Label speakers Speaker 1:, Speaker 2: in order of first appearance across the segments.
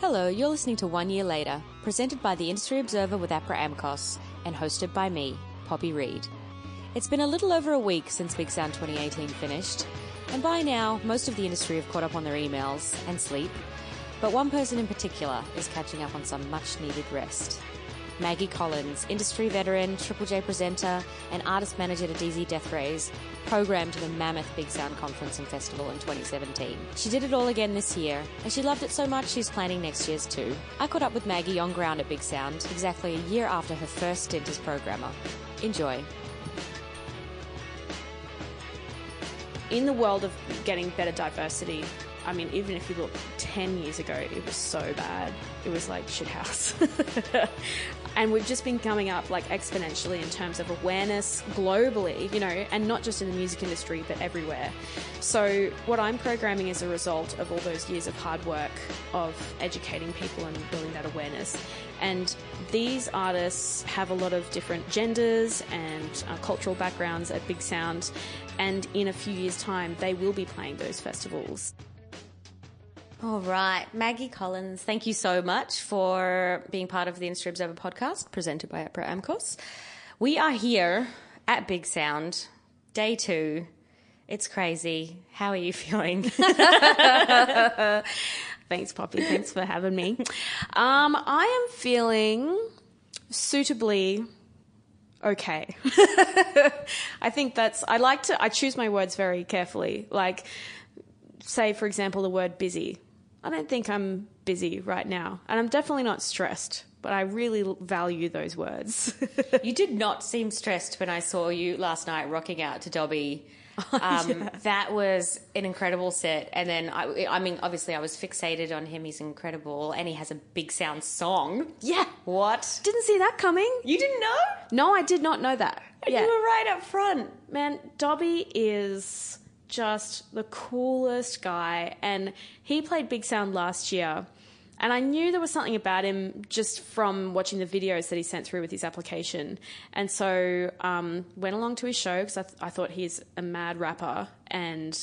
Speaker 1: Hello, you're listening to One Year Later, presented by the Industry Observer with APRA AMCOS and hosted by me, Poppy Reed. It's been a little over a week since Big Sound 2018 finished, and by now, most of the industry have caught up on their emails and sleep, but one person in particular is catching up on some much needed rest. Maggie Collins, industry veteran, Triple J presenter, and artist manager to DZ Death Rays, programmed the Mammoth Big Sound Conference and Festival in 2017. She did it all again this year, and she loved it so much she's planning next year's too. I caught up with Maggie on ground at Big Sound exactly a year after her first stint as programmer. Enjoy.
Speaker 2: in the world of getting better diversity, I mean, even if you look 10 years ago, it was so bad. It was like shit house. and we've just been coming up like exponentially in terms of awareness globally, you know, and not just in the music industry, but everywhere. So, what I'm programming is a result of all those years of hard work of educating people and building that awareness. And these artists have a lot of different genders and uh, cultural backgrounds at Big Sound. And in a few years' time, they will be playing those festivals.
Speaker 1: All right, Maggie Collins, thank you so much for being part of the Industry Observer podcast presented by APRA AMCOS. We are here at Big Sound, day two. It's crazy. How are you feeling?
Speaker 2: Thanks, Poppy. Thanks for having me. Um, I am feeling suitably okay. I think that's, I like to, I choose my words very carefully. Like, say, for example, the word busy. I don't think I'm busy right now. And I'm definitely not stressed, but I really value those words.
Speaker 1: you did not seem stressed when I saw you last night rocking out to Dobby. Um, yeah. That was an incredible set. And then, I, I mean, obviously, I was fixated on him. He's incredible. And he has a big sound song.
Speaker 2: Yeah.
Speaker 1: What?
Speaker 2: Didn't see that coming.
Speaker 1: You didn't know?
Speaker 2: No, I did not know that.
Speaker 1: Yeah. You were right up front.
Speaker 2: Man, Dobby is just the coolest guy. And he played Big Sound last year. And I knew there was something about him just from watching the videos that he sent through with his application. And so um, went along to his show because I, th- I thought he's a mad rapper and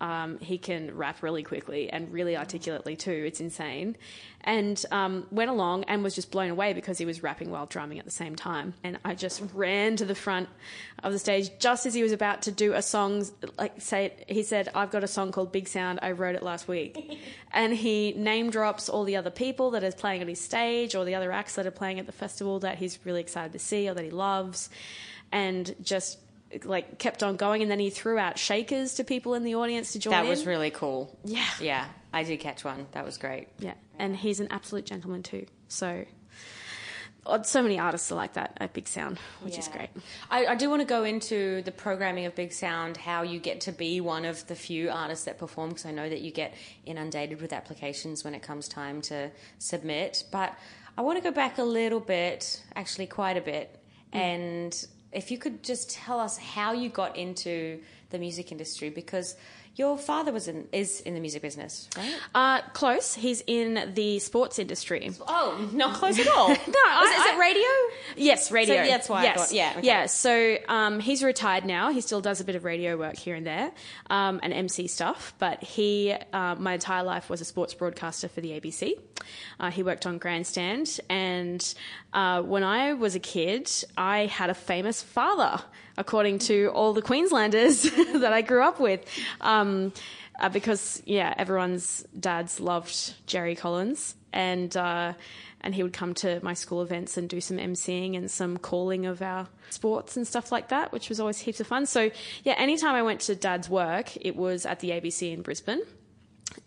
Speaker 2: um, he can rap really quickly and really articulately too. It's insane. And um, went along and was just blown away because he was rapping while drumming at the same time. And I just ran to the front of the stage just as he was about to do a song. Like say, he said, "I've got a song called Big Sound. I wrote it last week." and he name drops all the other people that is playing on his stage or the other acts that are playing at the festival that he's really excited to see or that he loves, and just like kept on going and then he threw out shakers to people in the audience to join
Speaker 1: that
Speaker 2: in.
Speaker 1: was really cool
Speaker 2: yeah
Speaker 1: yeah i did catch one that was great
Speaker 2: yeah and he's an absolute gentleman too so so many artists are like that at Big Sound, which yeah. is great.
Speaker 1: I, I, do want to go into the programming of Big Sound, how you get to be one of the few artists that perform, because I know that you get inundated with applications when it comes time to submit. But I want to go back a little bit, actually, quite a bit, mm. and if you could just tell us how you got into the music industry because your father was in is in the music business, right?
Speaker 2: Uh, close. He's in the sports industry.
Speaker 1: Oh, not close at all. no,
Speaker 2: is, I, is it radio? Yes, radio.
Speaker 1: So that's why.
Speaker 2: Yes.
Speaker 1: Thought, yeah,
Speaker 2: okay. yeah. So um, he's retired now. He still does a bit of radio work here and there, um, and MC stuff. But he, uh, my entire life, was a sports broadcaster for the ABC. Uh, he worked on Grandstand, and uh, when I was a kid, I had a famous father according to all the Queenslanders that I grew up with. Um, uh, because, yeah, everyone's dads loved Jerry Collins. And, uh, and he would come to my school events and do some emceeing and some calling of our sports and stuff like that, which was always heaps of fun. So, yeah, anytime I went to dad's work, it was at the ABC in Brisbane.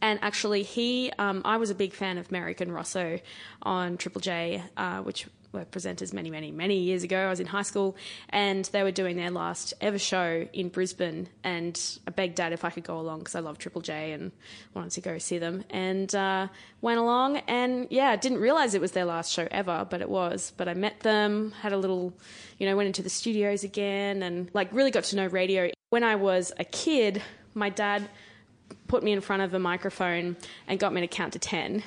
Speaker 2: And actually, he, um, I was a big fan of Merrick and Rosso on Triple J, uh, which were presenters many, many, many years ago. I was in high school and they were doing their last ever show in Brisbane. And I begged Dad if I could go along because I love Triple J and wanted to go see them. And uh, went along and yeah, didn't realize it was their last show ever, but it was. But I met them, had a little, you know, went into the studios again and like really got to know radio. When I was a kid, my dad put me in front of a microphone and got me to count to 10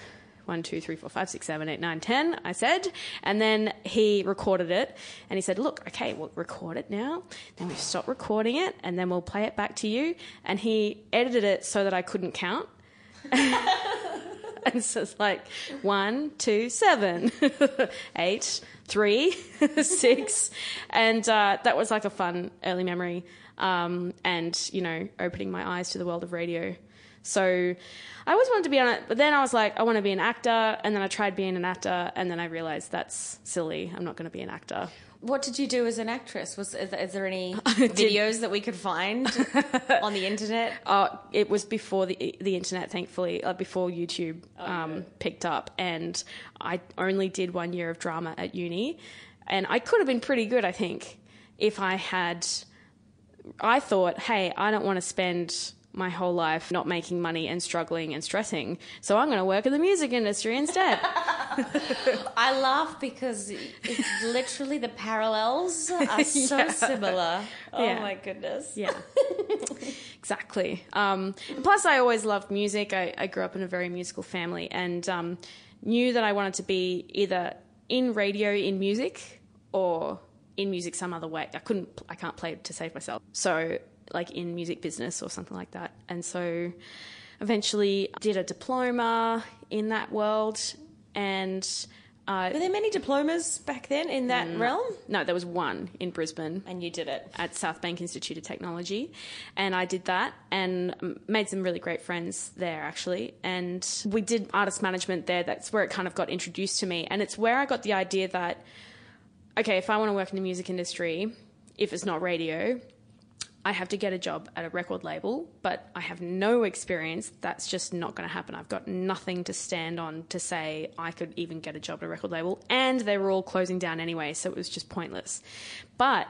Speaker 2: one, two, three, four, five, six, seven, eight, nine, ten, I said. And then he recorded it and he said, Look, okay, we'll record it now. Then we stop recording it and then we'll play it back to you. And he edited it so that I couldn't count. and so it's like one, two, seven, eight, three, six. And uh, that was like a fun early memory. Um, and, you know, opening my eyes to the world of radio. So I always wanted to be on it, but then I was like, I want to be an actor. And then I tried being an actor, and then I realized that's silly. I'm not going to be an actor.
Speaker 1: What did you do as an actress? Was is, is there any videos that we could find on the internet?
Speaker 2: Uh, it was before the the internet, thankfully, uh, before YouTube
Speaker 1: Oh,
Speaker 2: um, picked up, and I only did one year of drama at uni, and I could have been pretty good, I think, if I had. I thought, hey, I don't want to spend my whole life not making money and struggling and stressing, so I'm going to work in the music industry instead.
Speaker 1: I laugh because it's literally the parallels are so
Speaker 2: Yeah.
Speaker 1: similar. Oh
Speaker 2: Yeah.
Speaker 1: my goodness.
Speaker 2: Yeah, exactly. Um, plus, I always loved music. I, I grew up in a very musical family and um, knew that I wanted to be either in radio in music or in music some other way. I couldn't, I can't play to save myself. So, like in music business or something like that. And so, eventually, did a diploma in that world and. Uh,
Speaker 1: Were there many diplomas back then in that realm?
Speaker 2: no, there was one in Brisbane
Speaker 1: And you did it.
Speaker 2: at South Bank Institute of Technology, and I did that and made some really great friends there actually. And we did artist management there. That's where it kind of got introduced to me, and it's where I got the idea that okay, if I want to work in the music industry, if it's not radio. I have to get a job at a record label, but I have no experience. That's just not going to happen. I've got nothing to stand on to say I could even get a job at a record label, and they were all closing down anyway, so it was just pointless. But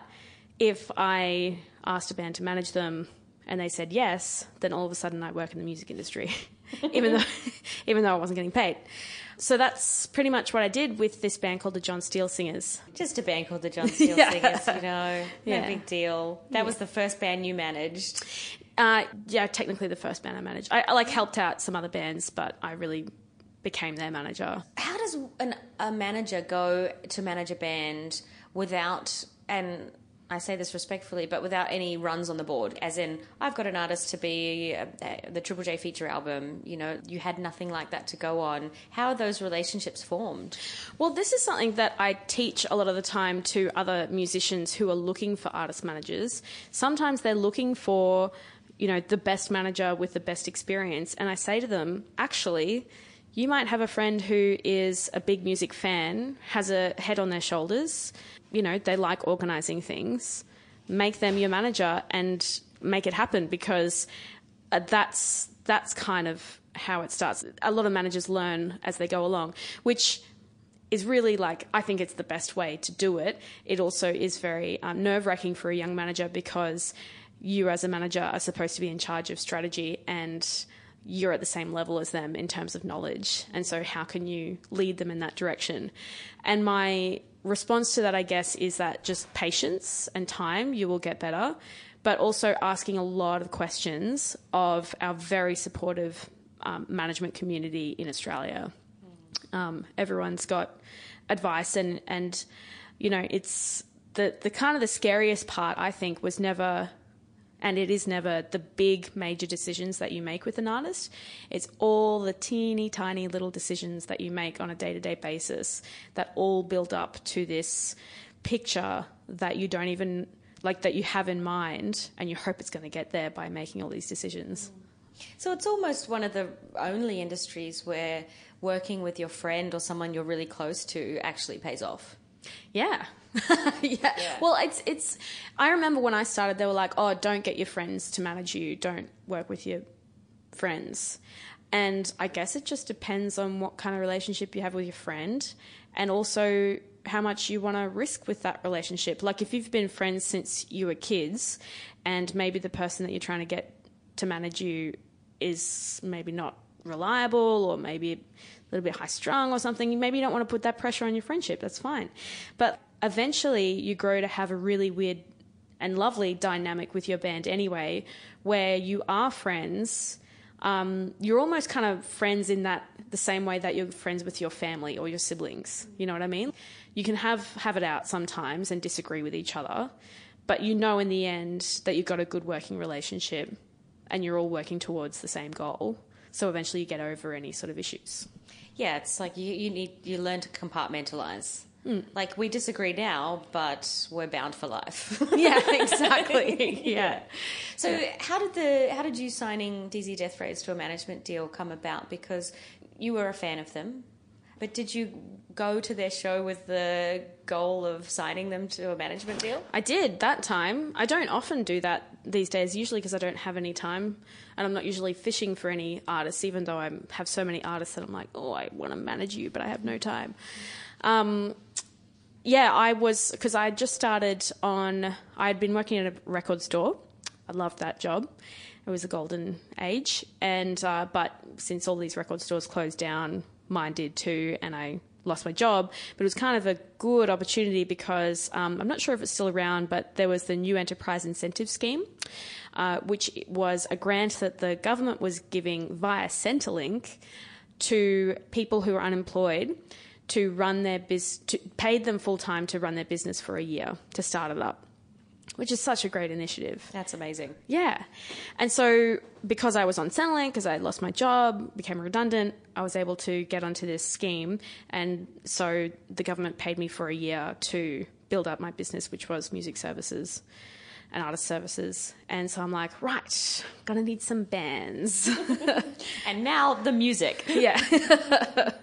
Speaker 2: if I asked a band to manage them and they said yes, then all of a sudden I work in the music industry, even though even though I wasn't getting paid. So that's pretty much what I did with this band called the John Steele Singers.
Speaker 1: Just a band called the John Steele
Speaker 2: Yeah.
Speaker 1: Singers, you know. No
Speaker 2: Yeah.
Speaker 1: big deal. That was the first band you managed.
Speaker 2: Uh, yeah, technically the first band I managed. I, I like helped out some other bands, but I really became their manager.
Speaker 1: How does an, a manager go to manage a band without, and I say this respectfully, but without any runs on the board? As in, I've got an artist to be uh, the Triple J feature album. You know, you had nothing like that to go on. How are those relationships formed?
Speaker 2: Well, this is something that I teach a lot of the time to other musicians who are looking for artist managers. Sometimes they're looking for, you know, the best manager with the best experience. And I say to them, actually, you might have a friend who is a big music fan, has a head on their shoulders, you know, they like organizing things. Make them your manager and make it happen because uh, that's that's kind of how it starts. A lot of managers learn as they go along, which is really like I think it's the best way to do it. It also is very um, nerve wracking for a young manager because you, as a manager, are supposed to be in charge of strategy and you're at the same level as them in terms of knowledge. And so, how can you lead them in that direction? And my response to that, I guess, is that just patience and time, you will get better, but also asking a lot of questions of our very supportive um, management community in Australia. Um, everyone's got advice, and and you know, it's the the kind of the scariest part. I think was never, and it is never the big major decisions that you make with an artist. It's all the teeny tiny little decisions that you make on a day to day basis that all build up to this picture that you don't even like that you have in mind, and you hope it's going to get there by making all these decisions.
Speaker 1: So it's almost one of the only industries where working with your friend or someone you're really close to actually pays off.
Speaker 2: Yeah. yeah. Well, it's it's. I remember when I started, they were like, "Oh, don't get your friends to manage you. Don't work with your friends." And I guess it just depends on what kind of relationship you have with your friend, and also how much you want to risk with that relationship. Like if you've been friends since you were kids, and maybe the person that you're trying to get to manage you is maybe not reliable or maybe little bit high strung or something, maybe you don't want to put that pressure on your friendship. That's fine. But eventually you grow to have a really weird and lovely dynamic with your band anyway, where you are friends. Um, you're almost kind of friends in that the same way that you're friends with your family or your siblings. You know what I mean? You can have have it out sometimes and disagree with each other, but you know in the end that you've got a good working relationship and you're all working towards the same goal. So eventually you get over any sort of issues.
Speaker 1: Yeah, it's like you, you need you learn to compartmentalize. Hmm. Like we disagree now, but we're bound for life.
Speaker 2: Yeah, exactly. yeah.
Speaker 1: So how did the how did you signing DZ Death Rays to a management deal come about? Because you were a fan of them, but did you go to their show with the goal of signing them to a management deal?
Speaker 2: I did that time. I don't often do that these days, usually because I don't have any time, and I'm not usually fishing for any artists. Even though I have so many artists that I'm like, oh, I want to manage you, but I have no time. Um, yeah, I was because I had just started on. I had been working at a record store. I loved that job. It was a golden age, and uh, but since all these record stores closed down, mine did too, and I lost my job. But it was kind of a good opportunity because um, I'm not sure if it's still around, but there was the new enterprise incentive scheme, uh, which was a grant that the government was giving via Centrelink to people who are unemployed to run their to paid them full time to run their business for a year to start it up, which is such a great initiative.
Speaker 1: That's amazing.
Speaker 2: Yeah. And so because I was on Centrelink, because I lost my job, became redundant, I was able to get onto this scheme. And so the government paid me for a year to build up my business, which was music services and artist services. And so I'm like, right, gonna need some bands.
Speaker 1: And now the music.
Speaker 2: yeah.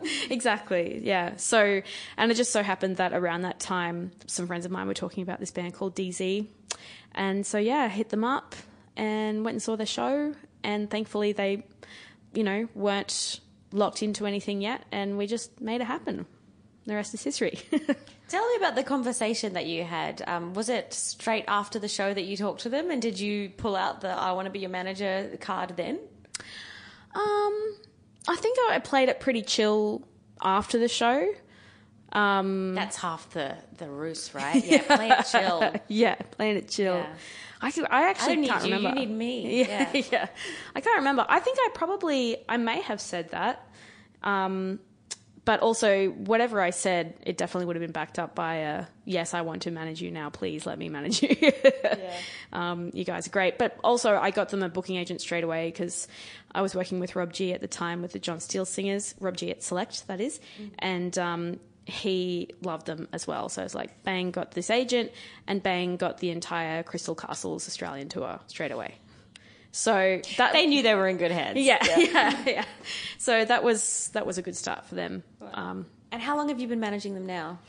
Speaker 2: exactly. Yeah. So, and it just so happened that around that time, some friends of mine were talking about this band called DZ. And so, yeah, I hit them up and went and saw their show. And thankfully, they, you know, weren't locked into anything yet. And we just made it happen. The rest is history.
Speaker 1: Tell me about the conversation that you had. Um, was it straight after the show that you talked to them, and did you pull out the "I want to be your manager" card then?
Speaker 2: um, I think I played it pretty chill after the show. Um,
Speaker 1: That's half the the ruse, right? Yeah, play it chill.
Speaker 2: yeah, playing it chill.
Speaker 1: Yeah.
Speaker 2: I, I
Speaker 1: I
Speaker 2: actually
Speaker 1: don't need
Speaker 2: can't
Speaker 1: you.
Speaker 2: remember.
Speaker 1: You need me.
Speaker 2: Yeah,
Speaker 1: Yeah.
Speaker 2: yeah. I can't remember. I think I probably I may have said that, um, but also whatever I said, it definitely would have been backed up by a yes. I want to manage you now. Please let me manage you. um, you guys are great. But also, I got them a booking agent straight away because I was working with Rob G at the time with the John Steele singers. Rob G at Select, that is, and. Um, he loved them as well. So it's like Bang got this agent, and Bang got the entire Crystal Castles Australian tour straight away. So that
Speaker 1: They knew they were in good hands.
Speaker 2: yeah, yeah, yeah, So that was that was a good start for them. Um,
Speaker 1: And how long have you been managing them now?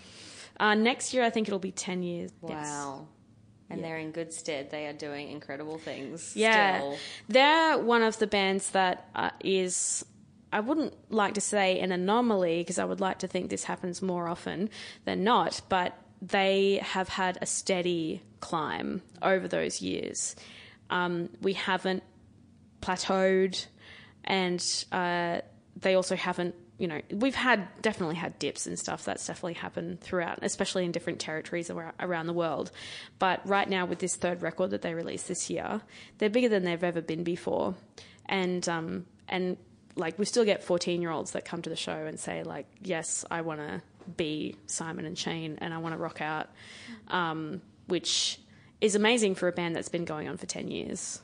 Speaker 2: uh, next year, I think it'll be ten years. Yes.
Speaker 1: Wow. And they're in good stead. They are doing incredible things.
Speaker 2: Yeah,
Speaker 1: Still.
Speaker 2: they're one of the bands that uh, is. I wouldn't like to say an anomaly because I would like to think this happens more often than not, but they have had a steady climb over those years. Um, we haven't plateaued, and uh, they also haven't. You know, we've had definitely had dips and stuff. That's definitely happened throughout, especially in different territories ar- around the world. But right now, with this third record that they released this year, they're bigger than they've ever been before, and um, and like we still get fourteen year olds that come to the show and say like, yes, I want to be Simon and Shane, and I want to rock out, um, which is amazing for a band that's been going on for ten years.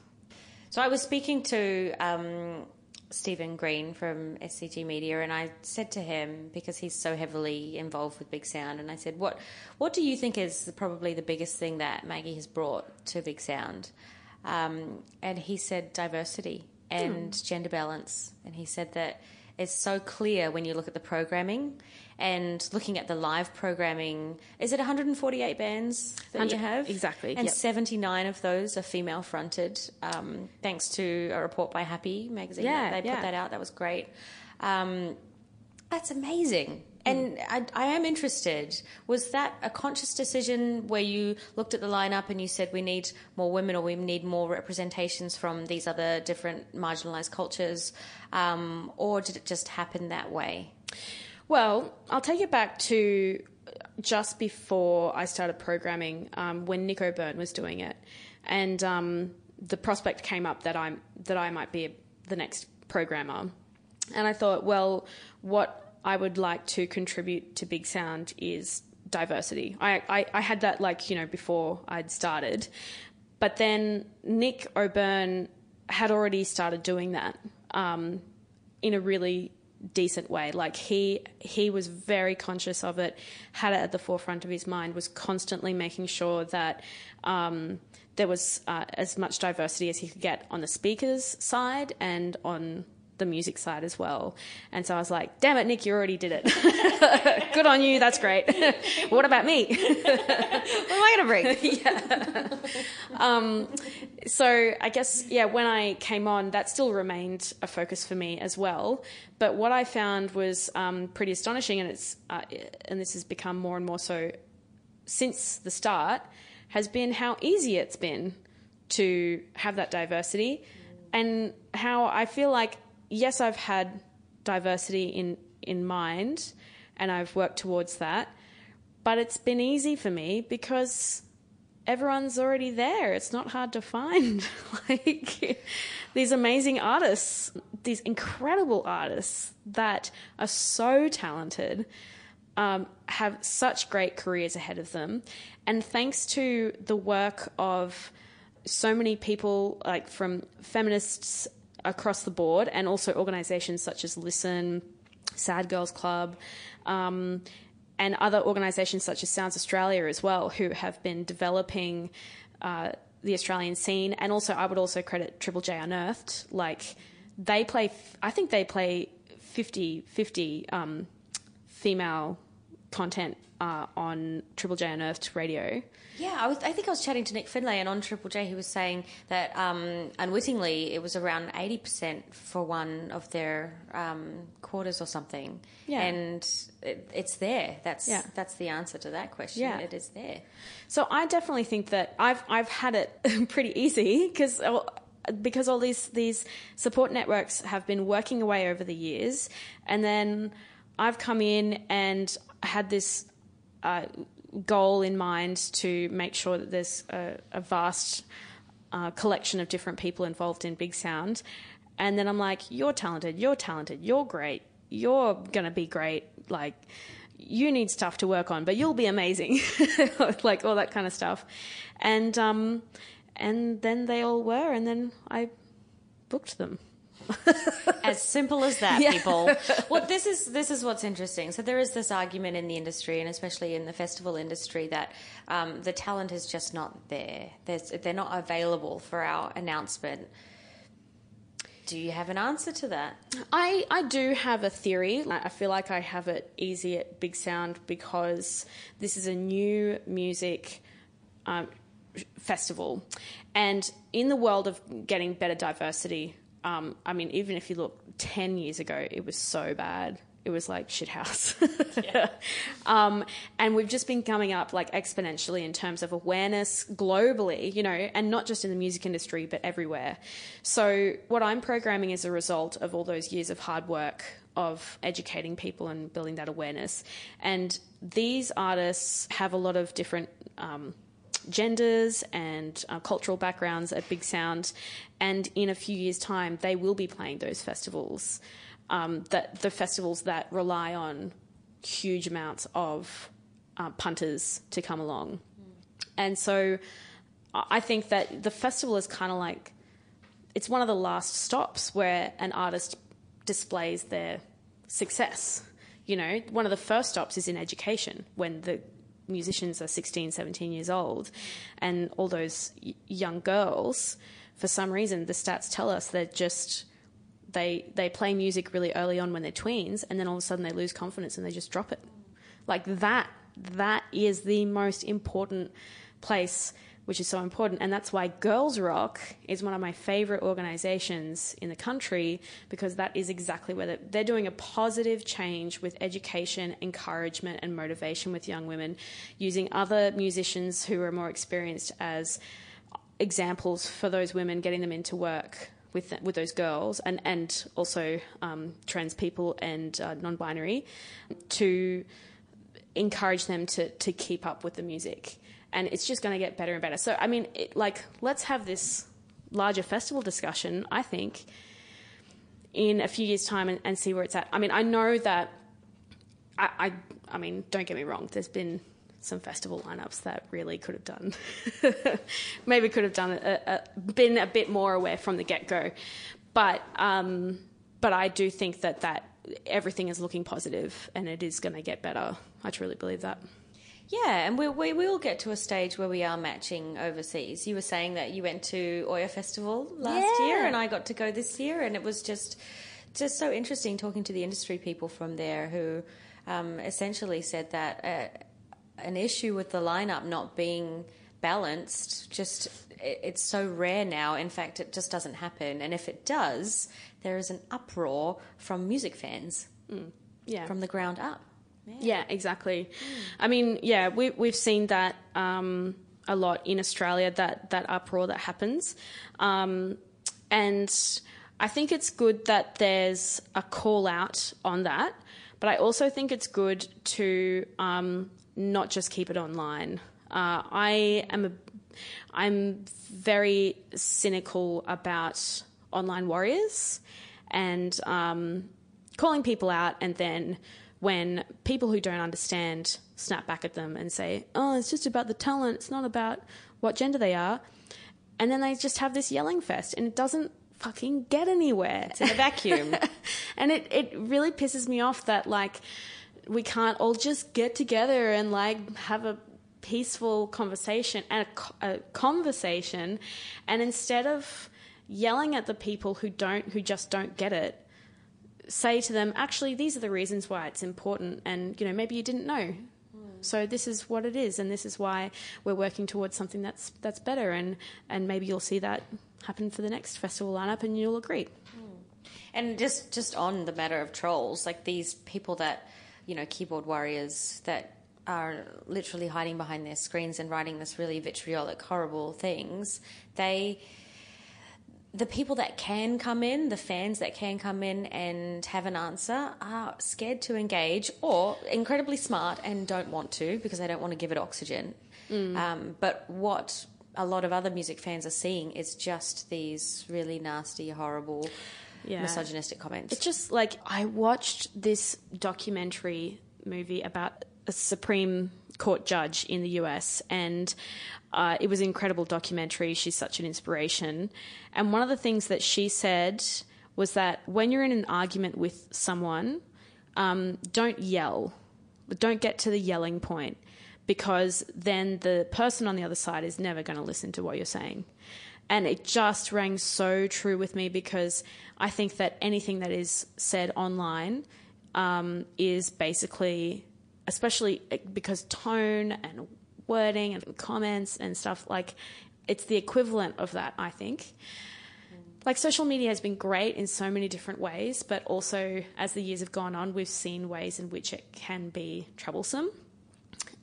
Speaker 1: So I was speaking to um, Stephen Green from SCG Media, and I said to him because he's so heavily involved with Big Sound, and I said, "What what do you think is probably the biggest thing that Maggie has brought to Big Sound?" Um, and he said diversity and gender balance, and he said that it's so clear when you look at the programming and looking at the live programming. Is it 148 bands that you have?
Speaker 2: exactly,
Speaker 1: and
Speaker 2: yep.
Speaker 1: 79 of those are female fronted, um, thanks to a report by Happy magazine.
Speaker 2: Yeah,
Speaker 1: they put
Speaker 2: yeah.
Speaker 1: that out. That was great. Um, that's amazing. And I, I am interested. Was that a conscious decision where you looked at the lineup and you said we need more women or we need more representations from these other different marginalised cultures, um, or did it just happen that way?
Speaker 2: Well, I'll take it back to just before I started programming, um, when Nick O'Byrne was doing it, and um, the prospect came up that I'm that I might be the next programmer, and I thought, well, what I would like to contribute to Big Sound is diversity. I, I, I had that like you know before I'd started, but then Nick O'Byrne had already started doing that. Um, in a really decent way. Like he he was very conscious of it, had it at the forefront of his mind, was constantly making sure that um, there was uh, as much diversity as he could get on the speakers side and on the music side as well. And so I was like, damn it, Nick, you already did it. Good on you. That's great. what about me?
Speaker 1: what am I going to bring?
Speaker 2: yeah. Um, so I guess, yeah, when I came on, that still remained a focus for me as well. But what I found was um, pretty astonishing, and it's uh, and this has become more and more so since the start, has been how easy it's been to have that diversity, and how I feel like yes, I've had diversity in in mind, and I've worked towards that, but it's been easy for me because everyone's already there. It's not hard to find. like these amazing artists, these incredible artists that are so talented, um, have such great careers ahead of them. And thanks to the work of so many people, like from feminists across the board, and also organizations such as Listen, Sad Girls Club, um, and other organisations such as Sounds Australia as well, who have been developing uh, the Australian scene. And also, I would also credit Triple J Unearthed. Like, they play, I think they play 50 50 um, female content uh, on Triple J Unearthed radio.
Speaker 1: Yeah, I, was, I think I was chatting to Nick Findlay, and on Triple J, he was saying that um, unwittingly it was around 80% for one of their um, quarters or something.
Speaker 2: Yeah.
Speaker 1: And it, it's there. That's,
Speaker 2: Yeah.
Speaker 1: that's the answer to that question.
Speaker 2: Yeah.
Speaker 1: It is there.
Speaker 2: So I definitely think that I've I've had it pretty easy because because all these these support networks have been working away over the years, and then I've come in and had this uh, goal in mind to make sure that there's a, a vast uh, collection of different people involved in Big Sound, and then I'm like, you're talented, you're talented, you're great, you're gonna be great, like you need stuff to work on, but you'll be amazing, like all that kind of stuff, and um, and then they all were, and then I booked them.
Speaker 1: As simple as that,
Speaker 2: Yeah.
Speaker 1: people. Well, this is this is what's interesting. So there is this argument in the industry, and especially in the festival industry, that um, the talent is just not there. There's, they're not available for our announcement. Do you have an answer to that?
Speaker 2: I, I do have a theory. I feel like I have it easy at Big Sound because this is a new music um, festival. And in the world of getting better diversity, um, I mean, even if you look 10 years ago, it was so bad. It was like shit house. um, and we've just been coming up like exponentially in terms of awareness globally, you know, and not just in the music industry, but everywhere. So, what I'm programming is a result of all those years of hard work of educating people and building that awareness. And these artists have a lot of different. Um, genders and uh, cultural backgrounds at Big Sound, and in a few years' time, they will be playing those festivals. Um, that the festivals that rely on huge amounts of uh, punters to come along, and so I think that the festival is kind of like it's one of the last stops where an artist displays their success. You know, one of the first stops is in education when the musicians are 16, 17 years old, and all those young girls, for some reason, the stats tell us they're just. They, they play music really early on when they're tweens, and then all of a sudden they lose confidence and they just drop it. Like that, that is the most important place, which is so important. And that's why Girls Rock is one of my favorite organizations in the country because that is exactly where they're, they're doing a positive change with education, encouragement, and motivation with young women, using other musicians who are more experienced as examples for those women, getting them into work with with those girls, and and also um, trans people and uh, non-binary, to encourage them to to keep up with the music, and it's just going to get better and better. So I mean, it, like let's have this larger festival discussion. I think in a few years' time and, and see where it's at. I mean, I know that I, I, I mean, don't get me wrong. There's been some festival lineups that really could have done, maybe could have done a, a, been a bit more aware from the get go, but um, but I do think that that everything is looking positive and it is going to get better. I truly believe that.
Speaker 1: Yeah, and we, we will get to a stage where we are matching overseas. You were saying that you went to Oya Festival last
Speaker 2: Yeah.
Speaker 1: year, and I got to go this year, and it was just just so interesting talking to the industry people from there who um, essentially said that uh, an issue with the lineup not being balanced just it, it's so rare now. In fact, it just doesn't happen, and if it does, there is an uproar from music fans
Speaker 2: Yeah.
Speaker 1: from the ground up.
Speaker 2: Yeah, exactly. I mean, yeah, we, we've seen that um, a lot in Australia, that, that uproar that happens. Um, and I think it's good that there's a call out on that, but I also think it's good to um, not just keep it online. Uh, I am a, I'm very cynical about online warriors and um, calling people out and then when people who don't understand snap back at them and say, "Oh, it's just about the talent. It's not about what gender they are," and then they just have this yelling fest, and it doesn't fucking get anywhere.
Speaker 1: It's in a vacuum.
Speaker 2: and it it really pisses me off that like we can't all just get together and like have a peaceful conversation and a, a conversation, and instead of yelling at the people who don't who just don't get it say to them, actually, these are the reasons why it's important, and you know, maybe you didn't know. Hmm. So this is what it is, and this is why we're working towards something that's that's better, and and maybe you'll see that happen for the next festival lineup, and you'll agree. Hmm.
Speaker 1: And just just on the matter of trolls, like these people that you know, keyboard warriors that are literally hiding behind their screens and writing this really vitriolic, horrible things. They the people that can come in, the fans that can come in and have an answer, are scared to engage or incredibly smart and don't want to because they don't want to give it oxygen. Um, but what a lot of other music fans are seeing is just these really nasty, horrible,
Speaker 2: Yeah.
Speaker 1: misogynistic comments.
Speaker 2: It's just like I watched this documentary movie about a Supreme Court judge in the US, and uh, it was an incredible documentary. She's such an inspiration. And one of the things that she said was that when you're in an argument with someone, um, don't yell, don't get to the yelling point because then the person on the other side is never going to listen to what you're saying. And it just rang so true with me because I think that anything that is said online um, is basically, especially because tone and wording and comments and stuff, like it's the equivalent of that, I think. Like social media has been great in so many different ways, but also as the years have gone on, we've seen ways in which it can be troublesome.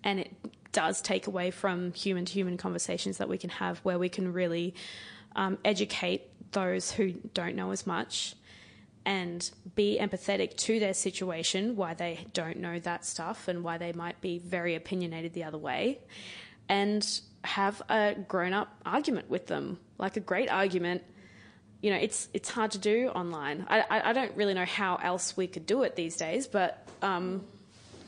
Speaker 2: And it does take away from human to human conversations that we can have where we can really um, educate those who don't know as much and be empathetic to their situation, why they don't know that stuff and why they might be very opinionated the other way, and have a grown up argument with them, like a great argument. You know, it's it's hard to do online. I, I, don't really know how else we could do it these days, but um,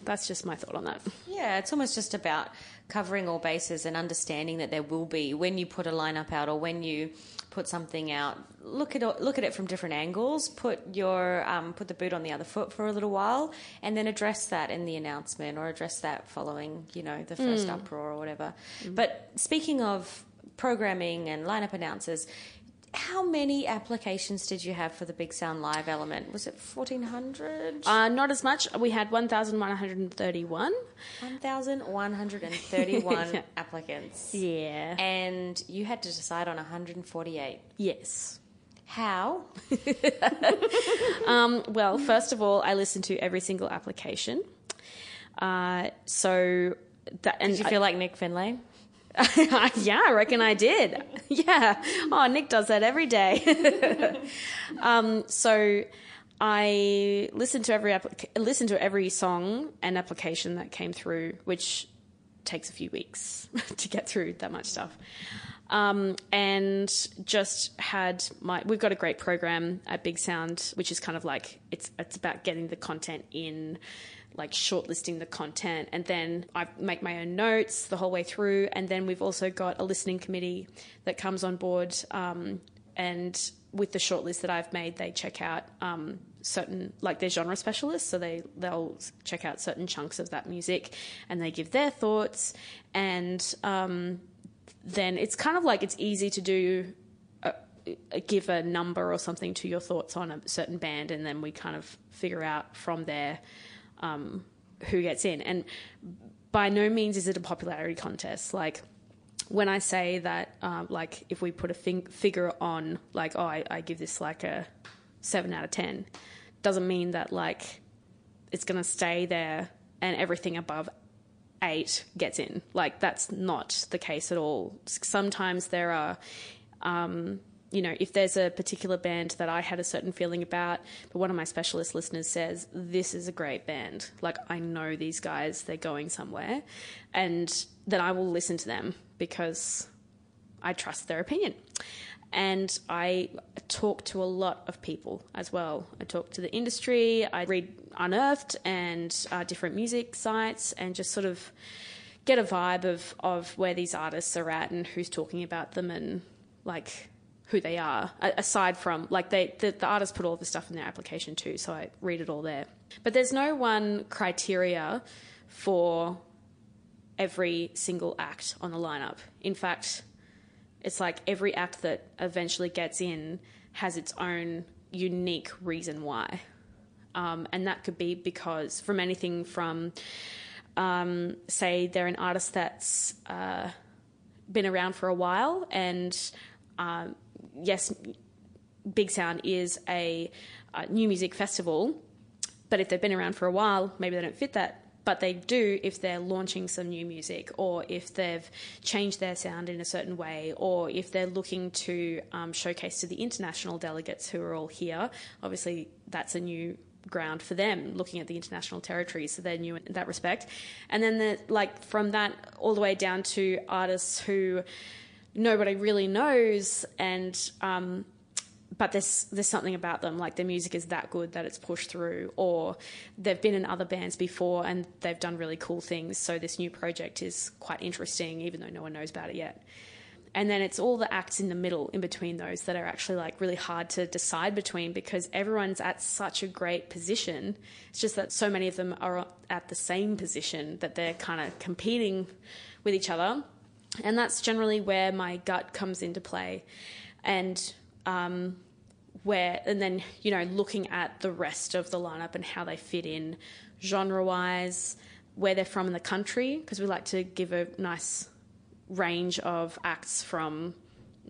Speaker 2: that's just my thought on that.
Speaker 1: Yeah, it's almost just about covering all bases and understanding that there will be when you put a lineup out or when you put something out. Look at it- look at it from different angles. Put your um, put the boot on the other foot for a little while, and then address that in the announcement or address that following you know the first uproar or whatever. But speaking of programming and lineup announcers. How many applications did you have for the Big Sound Live element? Was it 1400?
Speaker 2: Uh, not as much. We had 1,131.
Speaker 1: 1,131 applicants.
Speaker 2: Yeah.
Speaker 1: And you had to decide on 148.
Speaker 2: Yes.
Speaker 1: How?
Speaker 2: Um, well, first of all, I listened to every single application. Uh, so that and
Speaker 1: Did you feel like Nick
Speaker 2: Findlay? Yeah, I reckon I did. Yeah. Oh, Nick does that every day. um, so I listened to every applica- listened to every song and application that came through, which takes a few weeks to get through that much stuff. Um, and just had my we've got a great program at Big Sound, which is kind of like it's it's about getting the content in, like shortlisting the content, and then I make my own notes the whole way through. And then we've also got a listening committee that comes on board um, and with the shortlist that I've made, they check out um, certain like they're genre specialists, so they they'll check out certain chunks of that music, and they give their thoughts, and um, then it's kind of like it's easy to do. A, a give a number or something to your thoughts on a certain band, and then we kind of figure out from there um, who gets in. And by no means is it a popularity contest. Like when I say that, um, like if we put a fig- figure on, like oh, I, I give this like a seven out of ten, doesn't mean that like it's to stay there and everything above eight gets in. Like that's not the case at all. Sometimes there are. Um, you know, if there's a particular band that I had a certain feeling about, but one of my specialist listeners says, This is a great band. Like, I know these guys, they're going somewhere. And then I will listen to them because I trust their opinion. And I talk to a lot of people as well. I talk to the industry, I read Unearthed and uh, different music sites, and just sort of get a vibe of, of where these artists are at and who's talking about them and like who they are aside from like they the, the artists put all the stuff in their application too so i read it all there. But there's no one criteria for every single act on the lineup. In fact it's like every act that eventually gets in has its own unique reason why. Um, and that could be because from anything from um, say they're an artist that's uh, been around for a while and um, yes, Big Sound is a, a new music festival, but if they've been around for a while, maybe they don't fit that but they do if they're launching some new music or if they've changed their sound in a certain way or if they're looking to um, showcase to the international delegates who are all here. Obviously, that's a new ground for them looking at the international territory so they're new in that respect and then the, like from that all the way down to artists who nobody really knows, and um, but there's there's something about them, like their music is that good that it's pushed through, or they've been in other bands before and they've done really cool things. So this new project is quite interesting, even though no one knows about it yet. And then it's all the acts in the middle, in between those, that are actually like really hard to decide between because everyone's at such a great position. It's just that so many of them are at the same position that they're kind of competing with each other and that's generally where my gut comes into play. And um, where, and then, you know, looking at the rest of the lineup and how they fit in genre wise, where they're from in the country, because we like to give a nice range of acts from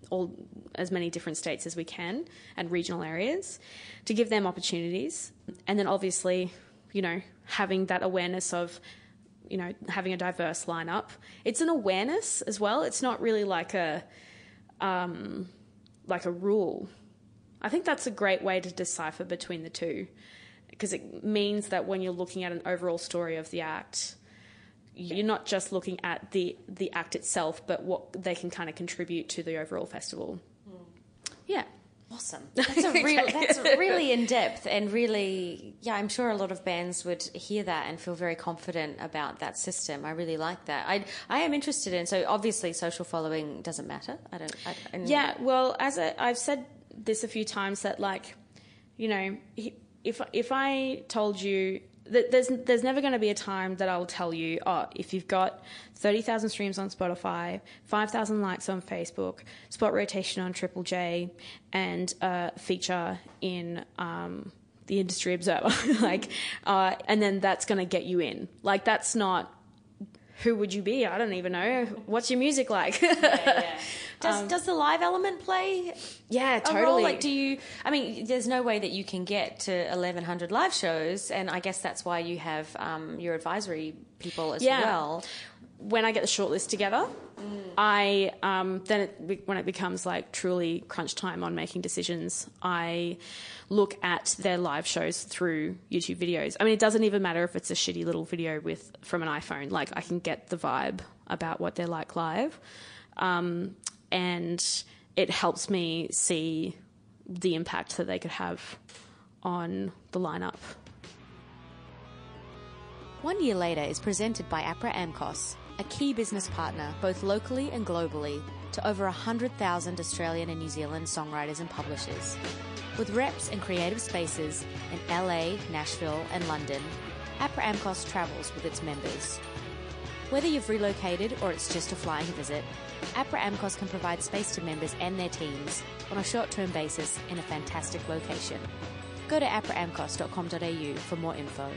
Speaker 2: all as many different states as we can and regional areas to give them opportunities and then obviously you know having that awareness of you know, having a diverse lineup. It's an awareness as well. It's not really like a um, like a rule. I think that's a great way to decipher between the two because it means that when you're looking at an overall story of the act, you're not just looking at the the act itself, but what they can kind of contribute to the overall festival. Mm. Yeah.
Speaker 1: Awesome. That's a real. That's really in depth and really. Yeah, I'm sure a lot of bands would hear that and feel very confident about that system. I really like that. I I am interested in. So obviously, social following doesn't matter. I don't. I,
Speaker 2: yeah. Well, as i I've said this a few times that like, you know, if if I told you there's there's never going to be a time that I'll tell you, oh, if you've got thirty thousand streams on Spotify, five thousand likes on Facebook, spot rotation on Triple J, and a feature in um, the Industry Observer, like, uh, and then that's going to get you in. Like that's not. Who would you be? I don't even know. What's your music like? yeah,
Speaker 1: yeah. Does um, does the live element play?
Speaker 2: Yeah, totally.
Speaker 1: Like, do you? I mean, there's no way that you can get to 1100 live shows, and I guess that's why you have um, your advisory people as yeah. well.
Speaker 2: When I get the shortlist together, mm. I um, then it, when it becomes like truly crunch time on making decisions, I look at their live shows through YouTube videos. I mean, it doesn't even matter if it's a shitty little video with from an iPhone. Like, I can get the vibe about what they're like live. Um, and it helps me see the impact that they could have on the lineup.
Speaker 1: One Year Later is presented by APRA AMCOS, a key business partner both locally and globally, to over 100,000 Australian and New Zealand songwriters and publishers. With reps and creative spaces in LA, Nashville, and London, APRA AMCOS travels with its members. Whether you've relocated or it's just a flying visit, APRA AMCOS can provide space to members and their teams on a short term basis in a fantastic location. Go to apraamcos.com.au for more info.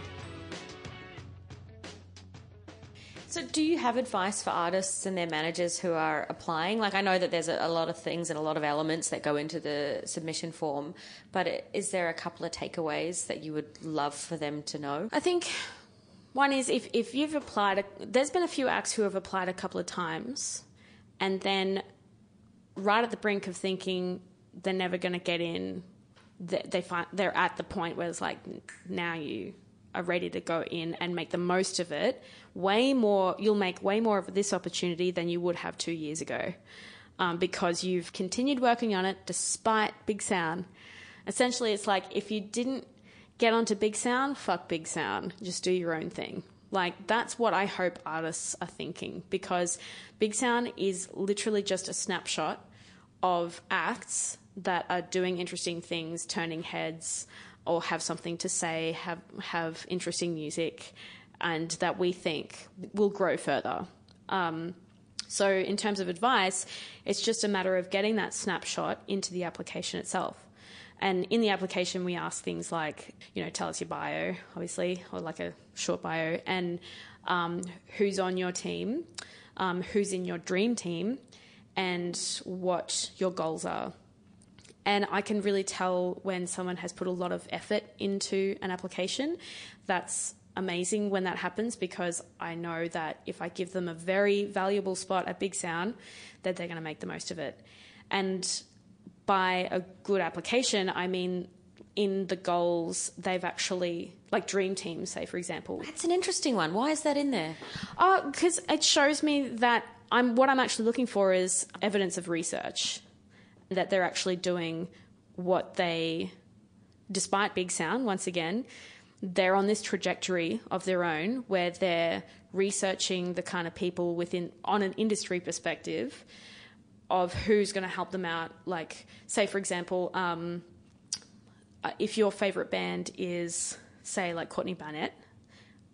Speaker 1: So, do you have advice for artists and their managers who are applying? Like, I know that there's a, lot of things and a lot of elements that go into the submission form, but is there a couple of takeaways that you would love for them to know?
Speaker 2: I think one is if, if you've applied, there's been a few acts who have applied a couple of times, and then right at the brink of thinking they're never going to get in, they, they find they're at the point where it's like now you are ready to go in and make the most of it way more, you'll make way more of this opportunity than you would have two years ago um, because you've continued working on it despite Big Sound. Essentially, it's like if you didn't get onto Big Sound, fuck Big Sound, just do your own thing. Like, that's what I hope artists are thinking because Big Sound is literally just a snapshot of acts that are doing interesting things, turning heads, or have something to say, have have interesting music, and that we think will grow further. Um, so, in terms of advice, it's just a matter of getting that snapshot into the application itself. And in the application, we ask things like, you know, tell us your bio, obviously, or like a short bio, and um, who's on your team, um, who's in your dream team, and what your goals are. And I can really tell when someone has put a lot of effort into an application. That's amazing when that happens because I know that if I give them a very valuable spot at Big Sound, that they're going to make the most of it. And by a good application, I mean in the goals they've actually like dream teams say for example.
Speaker 1: That's an interesting one. Why is that in there?
Speaker 2: Uh, oh because it shows me that i'm what i'm actually looking for is evidence of research that they're actually doing what they despite big sound once again they're on this trajectory of their own where they're researching the kind of people within on an industry perspective of who's going to help them out. Like say for example um, uh, if your favorite band is say like courtney barnett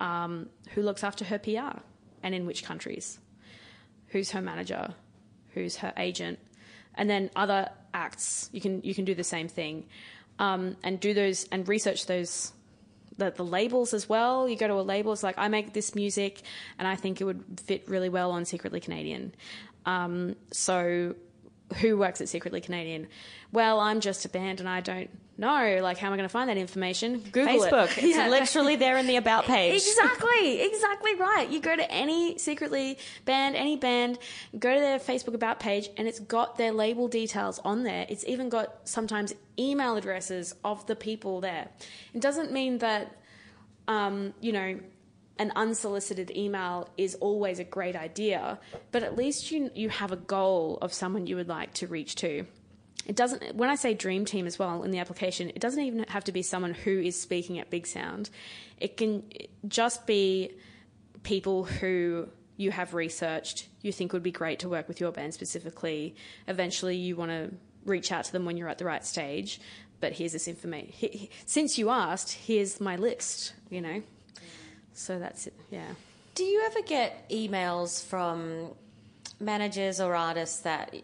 Speaker 2: um, who looks after her pr and in which countries? Who's her manager? Who's her agent? And then other acts you can you can do the same thing um, and do those and research those the, the labels as well. You go to a label, it's like, I make this music and I think it would fit really well on Secretly Canadian. Um, so who works at Secretly Canadian? Well, I'm just a band and I don't know. Like, how am I going to find that information?
Speaker 1: Google Facebook.
Speaker 2: It.
Speaker 1: It's yeah. literally there in the about page.
Speaker 2: exactly, exactly right. You go to any Secretly band, any band, go to their Facebook about page, and it's got their label details on there. It's even got sometimes email addresses of the people there. It doesn't mean that, um, you know, an unsolicited email is always a great idea, but at least you you have a goal of someone you would like to reach to. It doesn't when I say dream team as well in the application, it doesn't even have to be someone who is speaking at Big Sound. It can just be people who you have researched, you think would be great to work with your band specifically. Eventually you want to reach out to them when you're at the right stage, but here's this information. Since you asked, here's my list, you know. So that's it. Yeah.
Speaker 1: Do you ever get emails from managers or artists that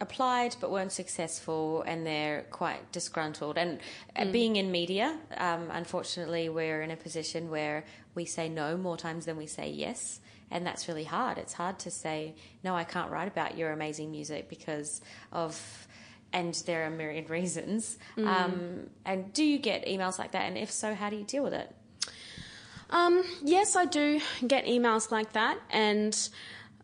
Speaker 1: applied but weren't successful and they're quite disgruntled? And uh, mm. being in media, um, unfortunately, we're in a position where we say no more times than we say yes. And that's really hard. It's hard to say, no, I can't write about your amazing music because of and there are myriad reasons. Mm. Um, and do you get emails like that? And if so, how do you deal with it?
Speaker 2: Um, yes, I do get emails like that, and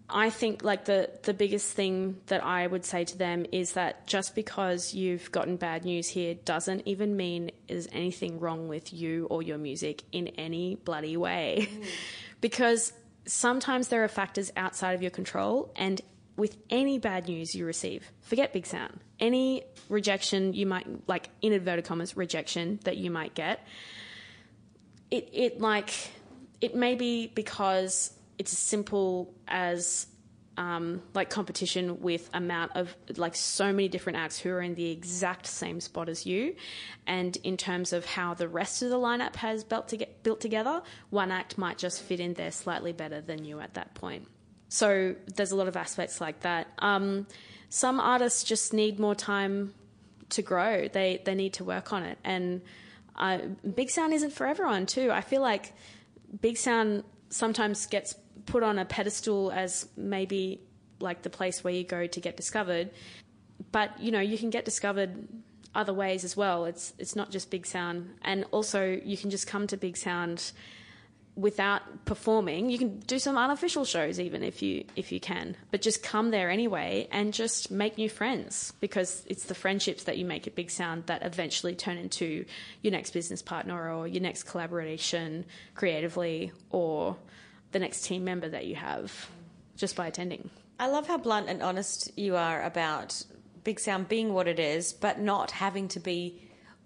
Speaker 2: I think like the the biggest thing that I would say to them is that just because you've gotten bad news here doesn't even mean there's anything wrong with you or your music in any bloody way, mm. because sometimes there are factors outside of your control, and with any bad news you receive, forget Big Sound, any rejection you might like in inverted commas rejection that you might get it it like it may be because it's as simple as um, like competition with amount of like so many different acts who are in the exact same spot as you, and in terms of how the rest of the lineup has built to get built together, one act might just fit in there slightly better than you at that point. So there's a lot of aspects like that. Um, some artists just need more time to grow. They they need to work on it, and uh, Big Sound isn't for everyone too. I feel like Big Sound sometimes gets put on a pedestal as maybe like the place where you go to get discovered. But you know, you can get discovered other ways as well. It's it's not just Big Sound, and also you can just come to Big Sound without performing. You can do some unofficial shows even if you if you can, but just come there anyway and just make new friends because it's the friendships that you make at Big Sound that eventually turn into your next business partner or your next collaboration creatively or the next team member that you have just by attending.
Speaker 1: I love how blunt and honest you are about Big Sound being what it is, but not having to be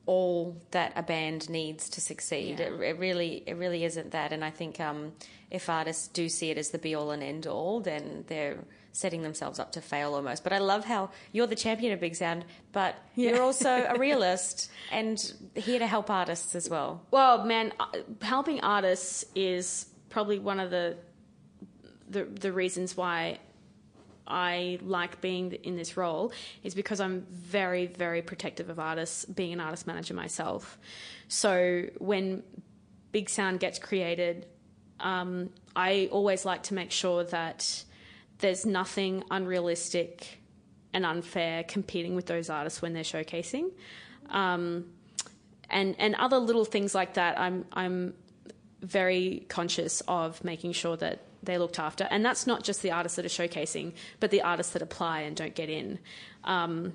Speaker 1: all that a band needs to succeed.
Speaker 2: Yeah.
Speaker 1: It, it really, it really isn't that. And I think um, if artists do see it as the be all and end all, then they're setting themselves up to fail almost. But I love how you're the champion of Big Sound, but
Speaker 2: Yeah.
Speaker 1: you're also a realist and here to help artists as well.
Speaker 2: Well, man, uh, helping artists is probably one of the the, the reasons why I like being in this role is because I'm very, very protective of artists, being an artist manager myself. So when Big Sound gets created, um, I always like to make sure that there's nothing unrealistic and unfair competing with those artists when they're showcasing. Um, and and other little things like that. I'm I'm very conscious of making sure that they're looked after, and that's not just the artists that are showcasing, but the artists that apply and don't get in. Um,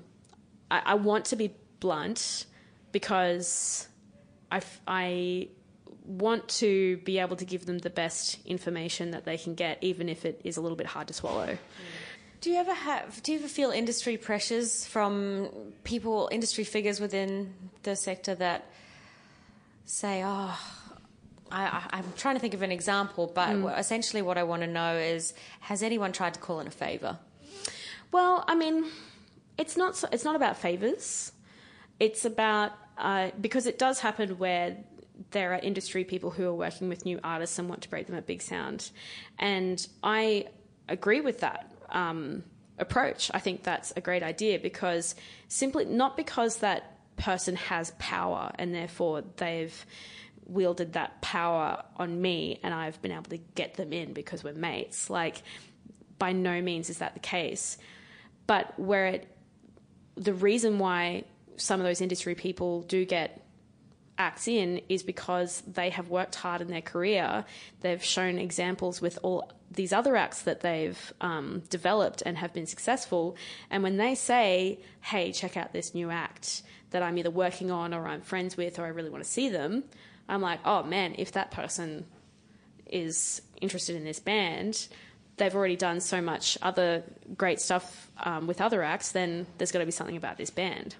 Speaker 2: I, I want to be blunt because I want to be able to give them the best information that they can get, even if it is a little bit hard to swallow.
Speaker 1: Do you ever have? Do you ever feel industry pressures from people, industry figures within the sector that say, "Oh, I, I'm trying to think of an example," but essentially, what I want to know is, has anyone tried to call in a favour?
Speaker 2: Well, I mean, it's not so, it's not about favors. It's about uh, because it does happen where there are industry people who are working with new artists and want to break them at Big Sound, and I agree with that um, approach. I think that's a great idea because simply not because that person has power and therefore they've wielded that power on me and I've been able to get them in because we're mates. Like, by no means is that the case. But where it, the reason why some of those industry people do get acts in is because they have worked hard in their career. They've shown examples with all these other acts that they've um, developed and have been successful. And when they say, hey, check out this new act that I'm either working on or I'm friends with or I really want to see them, I'm like, oh man, if that person is interested in this band, they've already done so much other great stuff um, with other acts, then there's got to be something about this band.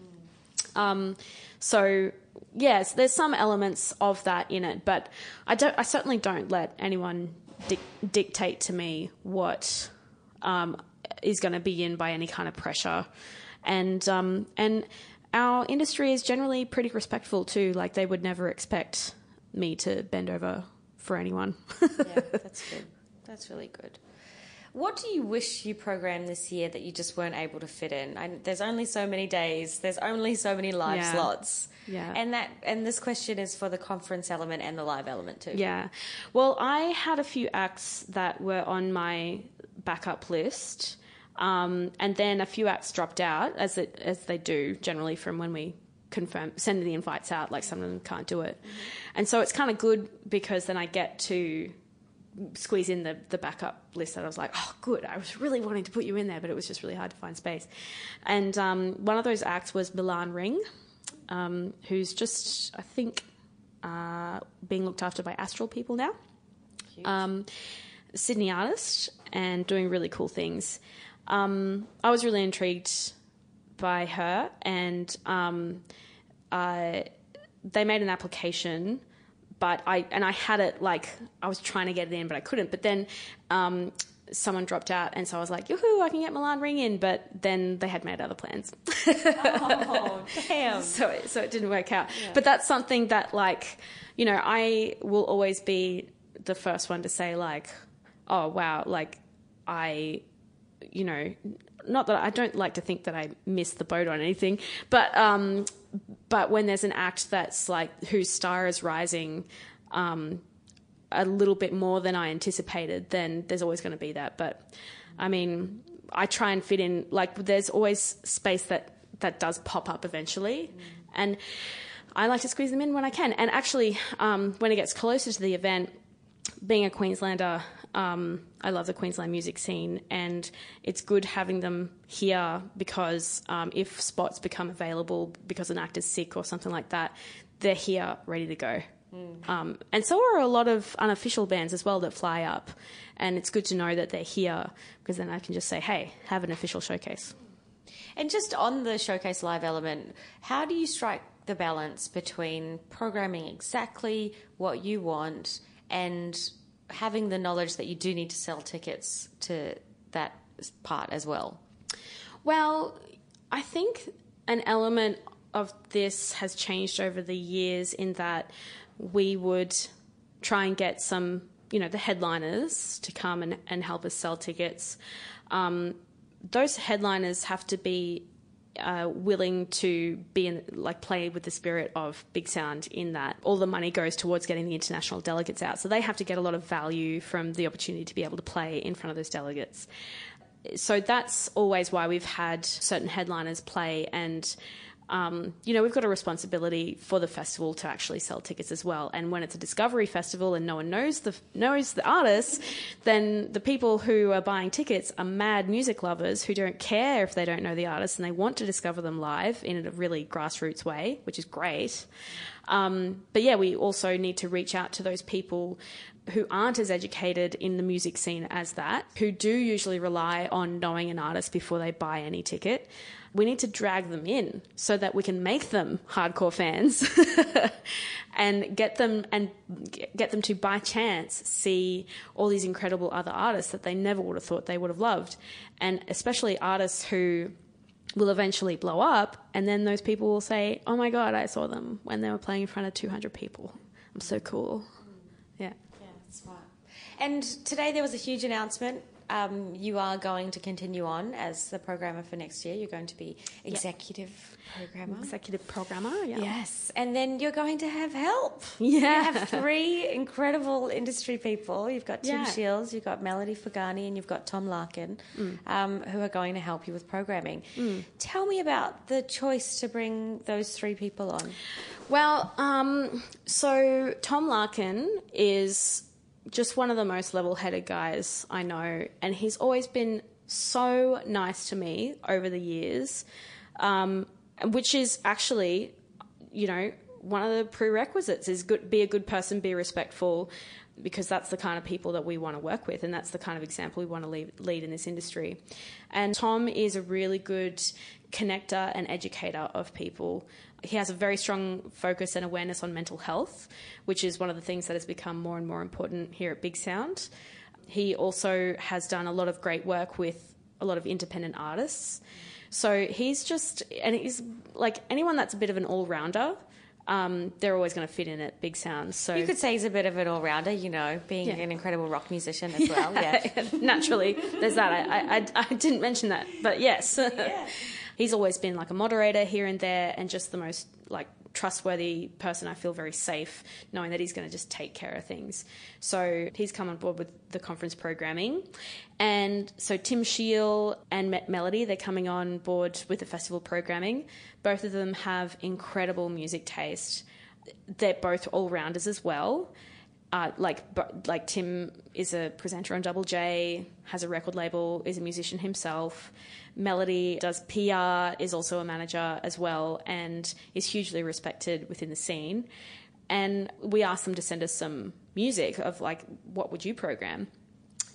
Speaker 2: Um, so yes, there's some elements of that in it, but I don't. I certainly don't let anyone dic- dictate to me what um, is going to be in by any kind of pressure, and um, and our industry is generally pretty respectful too. Like they would never expect me to bend over for anyone.
Speaker 1: yeah, that's good. That's really good. What do you wish you programmed this year that you just weren't able to fit in? I, there's only so many days. There's only so many live
Speaker 2: Yeah.
Speaker 1: slots.
Speaker 2: Yeah.
Speaker 1: And that and this question is for the conference element and the live element too.
Speaker 2: Yeah. Well, I had a few acts that were on my backup list. Um, and then a few acts dropped out, as it as they do generally from when we confirm send the invites out. Like some of them can't do it, and so it's kind of good because then I get to squeeze in the the backup list that I was like, oh, good. I was really wanting to put you in there, but it was just really hard to find space. And um, one of those acts was Milan Ring, um, who's just I think uh, being looked after by Astral people now um, Sydney artist and doing really cool things. Um, I was really intrigued by her, and um, uh, they made an application, but I and I had it like I was trying to get it in, but I couldn't. But then um, someone dropped out, and so I was like, "Yoo-hoo, I can get Milan Ring in," but then they had made other plans.
Speaker 1: oh, damn.
Speaker 2: so so it didn't work out. Yeah. But that's something that like, you know, I will always be the first one to say like, "Oh wow, like I you know, not that I don't like to think that I missed the boat on anything, but um, but when there's an act that's like whose star is rising um, a little bit more than I anticipated, then there's always going to be that. But I mean, I try and fit in. Like, there's always space that that does pop up eventually, mm. and I like to squeeze them in when I can. And actually, um, when it gets closer to the event, being a Queenslander, um, I love the Queensland music scene, and it's good having them here because um, if spots become available because an actor's sick or something like that, they're here ready to go. Mm. Um, and so are a lot of unofficial bands as well that fly up, and it's good to know that they're here because then I can just say, "Hey, have an official showcase."
Speaker 1: And just on the showcase live element, how do you strike the balance between programming exactly what you want and having the knowledge that you do need to sell tickets to that part as well?
Speaker 2: Well, I think an element of this has changed over the years in that we would try and get some, you know, the headliners to come and, and help us sell tickets. Um, those headliners have to be willing to be in, like play with the spirit of Big Sound in that all the money goes towards getting the international delegates out. So they have to get a lot of value from the opportunity to be able to play in front of those delegates. So that's always why we've had certain headliners play and um, you know, we've got a responsibility for the festival to actually sell tickets as well. And when it's a discovery festival and no one knows the knows the artists, then the people who are buying tickets are mad music lovers who don't care if they don't know the artists and they want to discover them live in a really grassroots way, which is great. Um, but yeah, we also need to reach out to those people who aren't as educated in the music scene as that, who do usually rely on knowing an artist before they buy any ticket we need to drag them in so that we can make them hardcore fans and get them and get them to by chance see all these incredible other artists that they never would have thought they would have loved. And especially artists who will eventually blow up and then those people will say oh my god i saw them when they were playing in front of 200 people. I'm so cool. Yeah.
Speaker 1: Yeah that's right and today there was a huge announcement um, you are going to continue on as the programmer for next year. You're going to be executive yep. programmer.
Speaker 2: Executive programmer, yeah.
Speaker 1: Yes. And then you're going to have help.
Speaker 2: Yeah.
Speaker 1: You have three incredible industry people. You've got Tim yeah. Shields, you've got Melody Forghani, and you've got Tom Larkin, mm. um, who are going to help you with programming. Mm. Tell me about the choice to bring those three people on.
Speaker 2: Well, um, so Tom Larkin is just one of the most level headed guys I know. And he's always been so nice to me over the years, um, which is actually, you know, one of the prerequisites is good, be a good person, be respectful, because that's the kind of people that we want to work with, and that's the kind of example we want to lead, lead in this industry. And Tom is a really good connector and educator of people he has a very strong focus and awareness on mental health, which is one of the things that has become more and more important here at Big Sound. He also has done a lot of great work with a lot of independent artists. So he's just, and he's like anyone that's a bit of an all rounder. Um, they're always going to fit in at Big Sound. So
Speaker 1: you could say he's a bit of an all-rounder, you know, being yeah. an incredible rock musician as well. Yeah,
Speaker 2: naturally, there's that. I, I, I, didn't mention that, but yes. Yeah he's always been like a moderator here and there and just the most like trustworthy person. I feel very safe knowing that he's going to just take care of things. So he's come on board with the conference programming. And so Tim Shiel and Melody, they're coming on board with the festival programming. Both of them have incredible music taste. They're both all rounders as well. Uh, like like Tim is a presenter on Double J, has a record label, is a musician himself. Melody does PR, is also a manager as well, and is hugely respected within the scene. And we asked them to send us some music of like, what would you program?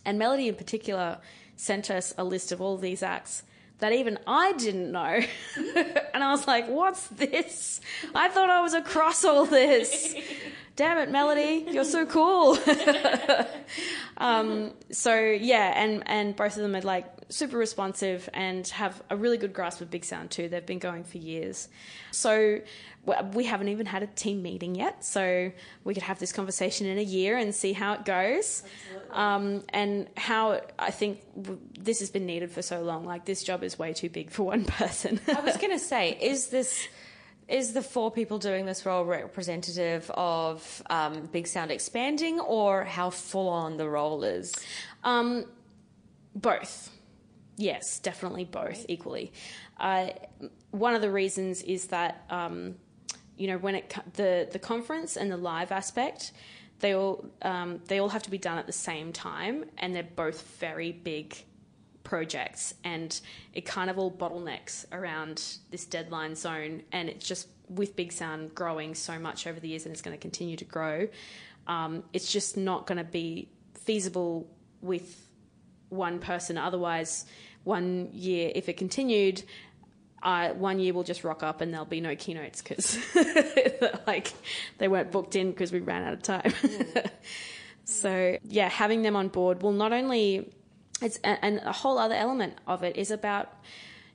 Speaker 2: And Melody in particular sent us a list of all these acts that even I didn't know. and I was like, what's this? I thought I was across all this. Damn it, Melody, you're so cool. Um, so yeah, and and both of them are like super responsive and have a really good grasp of Big Sound too. They've been going for years. So we haven't even had a team meeting yet, so we could have this conversation in a year and see how it goes, um, and how I think this has been needed for so long. Like this job is way too big for one person.
Speaker 1: I was going to say, is this is the four people doing this role representative of um, Big Sound expanding, or how full on the role is?
Speaker 2: Um, both. Yes, definitely both equally. Uh, one of the reasons is that um, you know when it the the conference and the live aspect, they all um, they all have to be done at the same time, and they're both very big projects and it kind of all bottlenecks around this deadline zone and it's just with big sound growing so much over the years and it's going to continue to grow um, it's just not going to be feasible with one person. Otherwise one year if it continued uh, one year we'll just rock up and there'll be no keynotes because like they weren't booked in because we ran out of time. So yeah having them on board will not only it's and a whole other element of it is about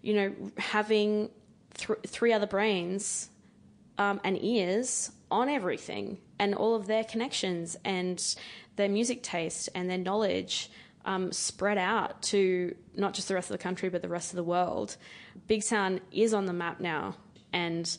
Speaker 2: you know having th- three other brains um, and ears on everything and all of their connections and their music taste and their knowledge um, spread out to not just the rest of the country but the rest of the world. Big Sound is on the map now, and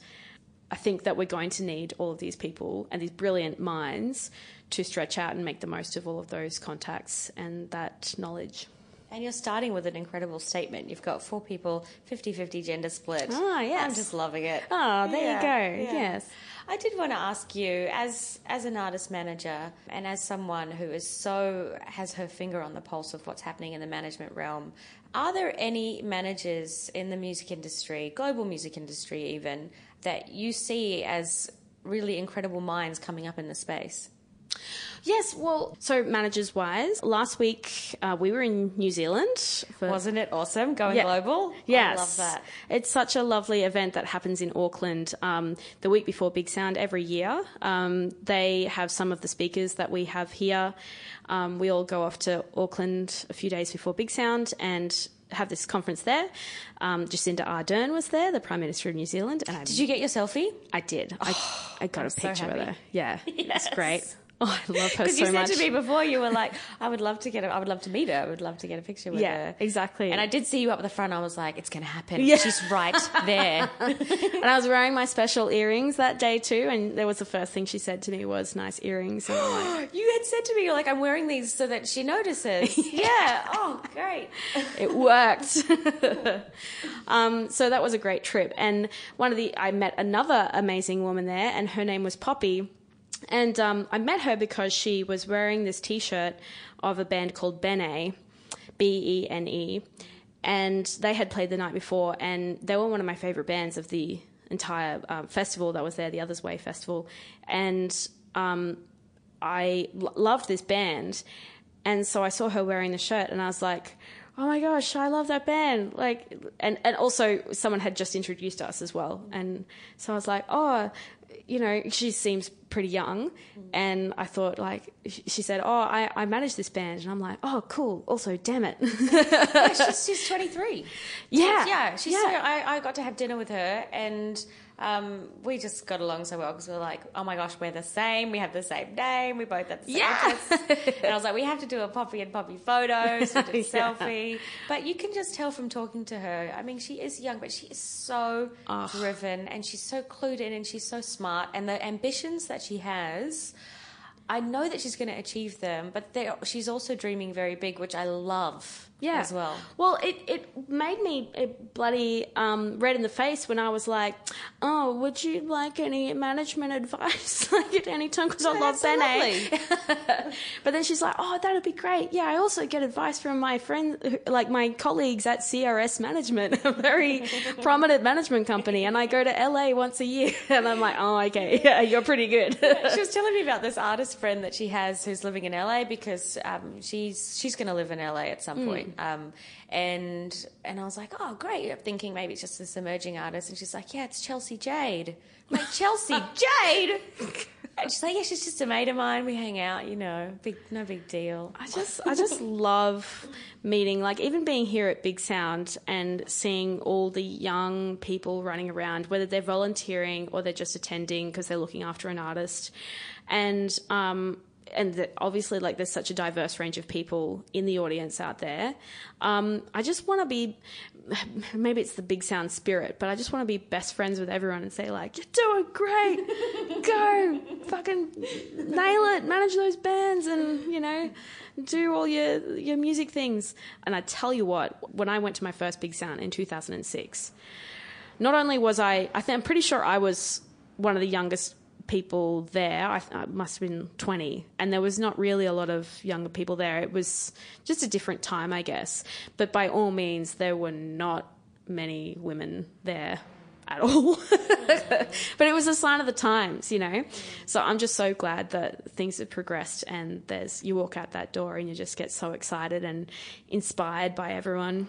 Speaker 2: I think that we're going to need all of these people and these brilliant minds to stretch out and make the most of all of those contacts and that knowledge.
Speaker 1: And you're starting with an incredible statement. You've got four people, 50 50 gender split.
Speaker 2: Ah, yes.
Speaker 1: I'm just loving it.
Speaker 2: Oh, there yeah, you go. Yeah. Yes.
Speaker 1: I did want to ask you, as as an artist manager and as someone who is so has her finger on the pulse of what's happening in the management realm, are there any managers in the music industry, global music industry even, that you see as really incredible minds coming up in the space?
Speaker 2: Yes, well, so managers wise, last week uh, we were in New Zealand.
Speaker 1: For, Wasn't it awesome going yeah. global?
Speaker 2: Yes.
Speaker 1: I love that.
Speaker 2: It's such a lovely event that happens in Auckland um, the week before Big Sound every year. Um, they have some of the speakers that we have here. Um, we all go off to Auckland a few days before Big Sound and have this conference there. Um, Jacinda Ardern was there, the Prime Minister of New Zealand.
Speaker 1: And I, did you get your selfie?
Speaker 2: I did. I, I got I'm a picture
Speaker 1: so
Speaker 2: of her. Yeah, yes. it's great. Oh, I love her so much.
Speaker 1: Because you said to me before, you were like, "I would love to get, a, I would love to meet her. I would love to get a picture with her.
Speaker 2: yeah,
Speaker 1: her."
Speaker 2: exactly.
Speaker 1: And I did see you up at the front. I was like, "It's going to happen.
Speaker 2: Yeah.
Speaker 1: She's right there."
Speaker 2: and I was wearing my special earrings that day too. And there was the first thing she said to me was, "Nice earrings." And I'm like,
Speaker 1: you had said to me, "You're like, I'm wearing these so that she notices." yeah. Oh, great.
Speaker 2: it worked. um, so that was a great trip. And one of the, I met another amazing woman there, and her name was Poppy and um, I met her because she was wearing this t shirt of a band called Bene, B E N E. And they had played the night before, and they were one of my favorite bands of the entire um, festival that was there, the Others Way Festival. And um, I l- loved this band. And so I saw her wearing the shirt, and I was like, oh my gosh, I love that band. Like, and, and also someone had just introduced us as well. And so I was like, oh, you know, she seems pretty young. Mm. And I thought, like, she said, Oh, I, I manage this band. And I'm like, Oh, cool. Also, damn it.
Speaker 1: yeah, she's, she's 23.
Speaker 2: Yeah.
Speaker 1: Yeah. She's yeah. So, I, I got to have dinner with her and um, we just got along so well because we are like, oh my gosh, we're the same. We have the same name. We both have the same
Speaker 2: yeah.
Speaker 1: and I was like, we have to do a Poppy and Poppy photos, we did yeah. selfie. But you can just tell from talking to her. I mean, she is young, but she is so oh. driven and she's so clued in and she's so smart. And the ambitions that she has. I know that she's going to achieve them, but she's also dreaming very big, which I love
Speaker 2: yeah.
Speaker 1: as well.
Speaker 2: Well, it, it made me bloody um, red in the face when I was like, oh, would you like any management advice like at any time? Because I love Bene. but then she's like, oh, that'd be great. Yeah, I also get advice from my friends, like my colleagues at CRS Management, a very prominent management company, and I go to LA once a year. And I'm like, oh, okay, yeah, you're pretty good.
Speaker 1: she was telling me about this artist friend that she has who's living in LA because um, she's she's going to live in LA at some mm. Um, and and I was like, oh great. I'm thinking maybe it's just this emerging artist, and she's like, yeah, it's Chelsea Jade. I'm like Chelsea Jade. She's like, yeah, she's just a mate of mine. We hang out, you know, big, no big deal.
Speaker 2: I just, I just love meeting, like even being here at Big Sound and seeing all the young people running around, whether they're volunteering or they're just attending because they're looking after an artist, and um, and that obviously like there's such a diverse range of people in the audience out there. Um, i just want to be maybe it's the big sound spirit but i just want to be best friends with everyone and say like you're doing great. Go fucking nail it manage those bands and you know do all your your music things. And i tell you what when i went to my first big sound in 2006 not only was i i think i'm pretty sure i was one of the youngest people there. I, I, must have been 20, and there was not really a lot of younger people there. It was just a different time, I guess. But by all means, there were not many women there at all. but it was a sign of the times, you know. So I'm just so glad that things have progressed and there's you walk out that door and you just get so excited and inspired by everyone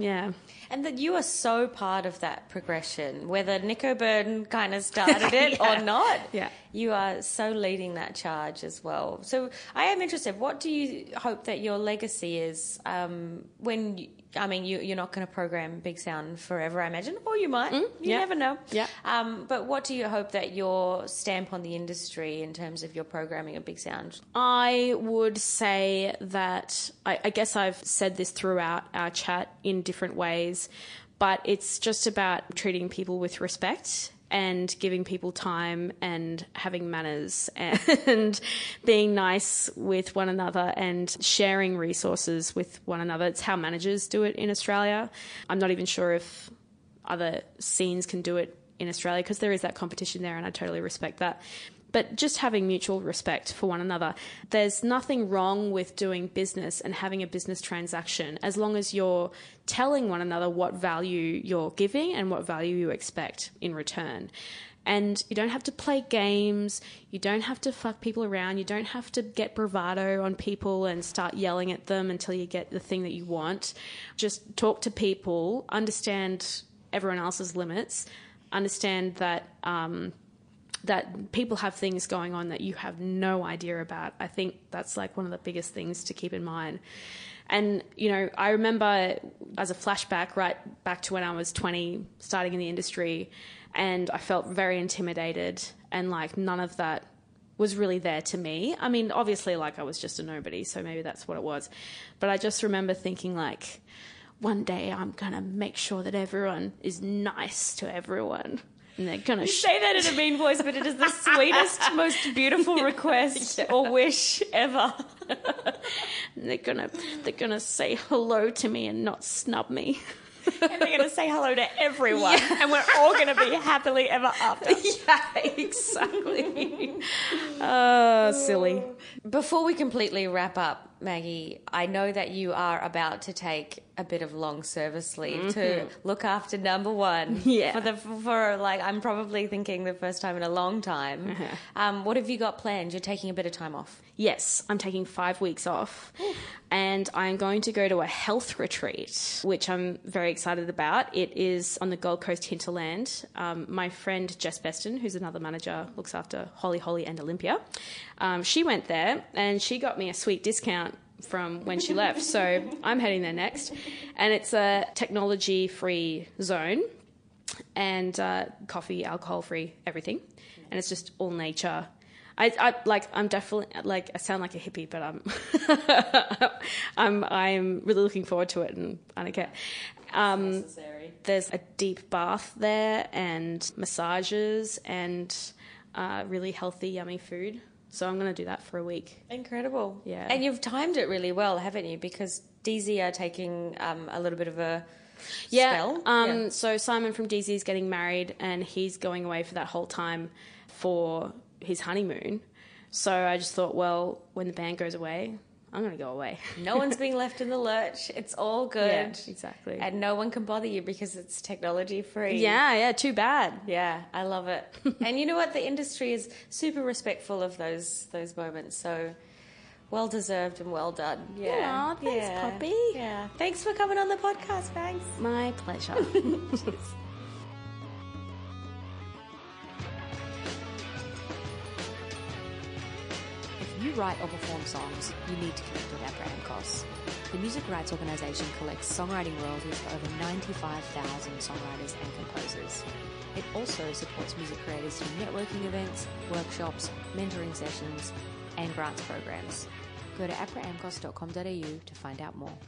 Speaker 2: yeah.
Speaker 1: And that you are so part of that progression, whether Nico Burton kind of started it yeah. or not.
Speaker 2: Yeah.
Speaker 1: You are so leading that charge as well. So I am interested. What do you hope that your legacy is um, when I mean, you, are not going to program Big Sound forever, I imagine, or you might. Mm, you yeah. never know.
Speaker 2: Yeah.
Speaker 1: Um, but what do you hope that your stamp on the industry in terms of your programming of Big Sound?
Speaker 2: I would say that I, I guess I've said this throughout our chat in different ways, but it's just about treating people with respect and giving people time and having manners and being nice with one another and sharing resources with one another. It's how managers do it in Australia. I'm not even sure if other scenes can do it in Australia because there is that competition there and I totally respect that but just having mutual respect for one another. There's nothing wrong with doing business and having a business transaction as long as you're telling one another what value you're giving and what value you expect in return. And you don't have to play games. You don't have to fuck people around. You don't have to get bravado on people and start yelling at them until you get the thing that you want. Just talk to people, understand everyone else's limits, understand that um, that people have things going on that you have no idea about. I think that's like one of the biggest things to keep in mind. And, you know, I remember as a flashback, right back to when I was 20, starting in the industry, and I felt very intimidated, and like none of that was really there to me. I mean, obviously, like I was just a nobody, so maybe that's what it was. But I just remember thinking, like, one day I'm going to make sure that everyone is nice to everyone and they're gonna
Speaker 1: you sh- say that in a mean voice, but it is the sweetest, most beautiful request yeah. or wish ever.
Speaker 2: they're gonna they're gonna say hello to me and not snub me.
Speaker 1: And they're going to say hello to everyone, yeah. and we're all going to be happily ever after.
Speaker 2: Yeah, exactly. oh, silly.
Speaker 1: Before we completely wrap up, Maggie, I know that you are about to take a bit of long service leave mm-hmm. to look after number one.
Speaker 2: Yeah.
Speaker 1: For the for like, I'm probably thinking the first time in a long time. Uh-huh. Um, what have you got planned? You're taking a bit of time off.
Speaker 2: Yes, I'm taking five weeks off, and I'm going to go to a health retreat, which I'm very excited about. It is on the Gold Coast hinterland. Um, my friend Jess Beston, who's another manager, looks after Holly Holly and Olympia. Um, she went there, and she got me a sweet discount from when she left. So I'm heading there next. And it's a technology free zone and uh, coffee, alcohol free, everything. And it's just all nature. I, I, like I'm definitely like I sound like a hippie, but I'm I'm I'm really looking forward to it, and I don't care. Um, there's a deep bath there, and massages, and uh, really healthy, yummy food. So I'm going to do that for a week.
Speaker 1: Incredible.
Speaker 2: Yeah.
Speaker 1: And you've timed it really well, haven't you? Because DZ are taking um, a little bit of a
Speaker 2: yeah,
Speaker 1: spell.
Speaker 2: Um, yeah. So Simon from DZ is getting married and he's going away for that whole time for his honeymoon. So I just thought, well, when the band goes away, I'm going to go away.
Speaker 1: no one's being left in the lurch. It's all good.
Speaker 2: Yeah, exactly.
Speaker 1: And no one can bother you because it's technology free.
Speaker 2: Yeah, yeah, too bad.
Speaker 1: Yeah, I love it. and you know what? The industry is super respectful of those those moments. So well deserved and well done.
Speaker 2: Yeah. Aww, thanks, yeah. Poppy.
Speaker 1: Yeah. Thanks for coming on the podcast, thanks.
Speaker 2: My pleasure.
Speaker 1: If you write or perform songs, you need to connect with APRA AMCOS. The music rights organisation collects songwriting royalties for over 95,000 songwriters and composers. It also supports music creators through networking events, workshops, mentoring sessions, and grants programs. Go to apramcos.com.au to find out more.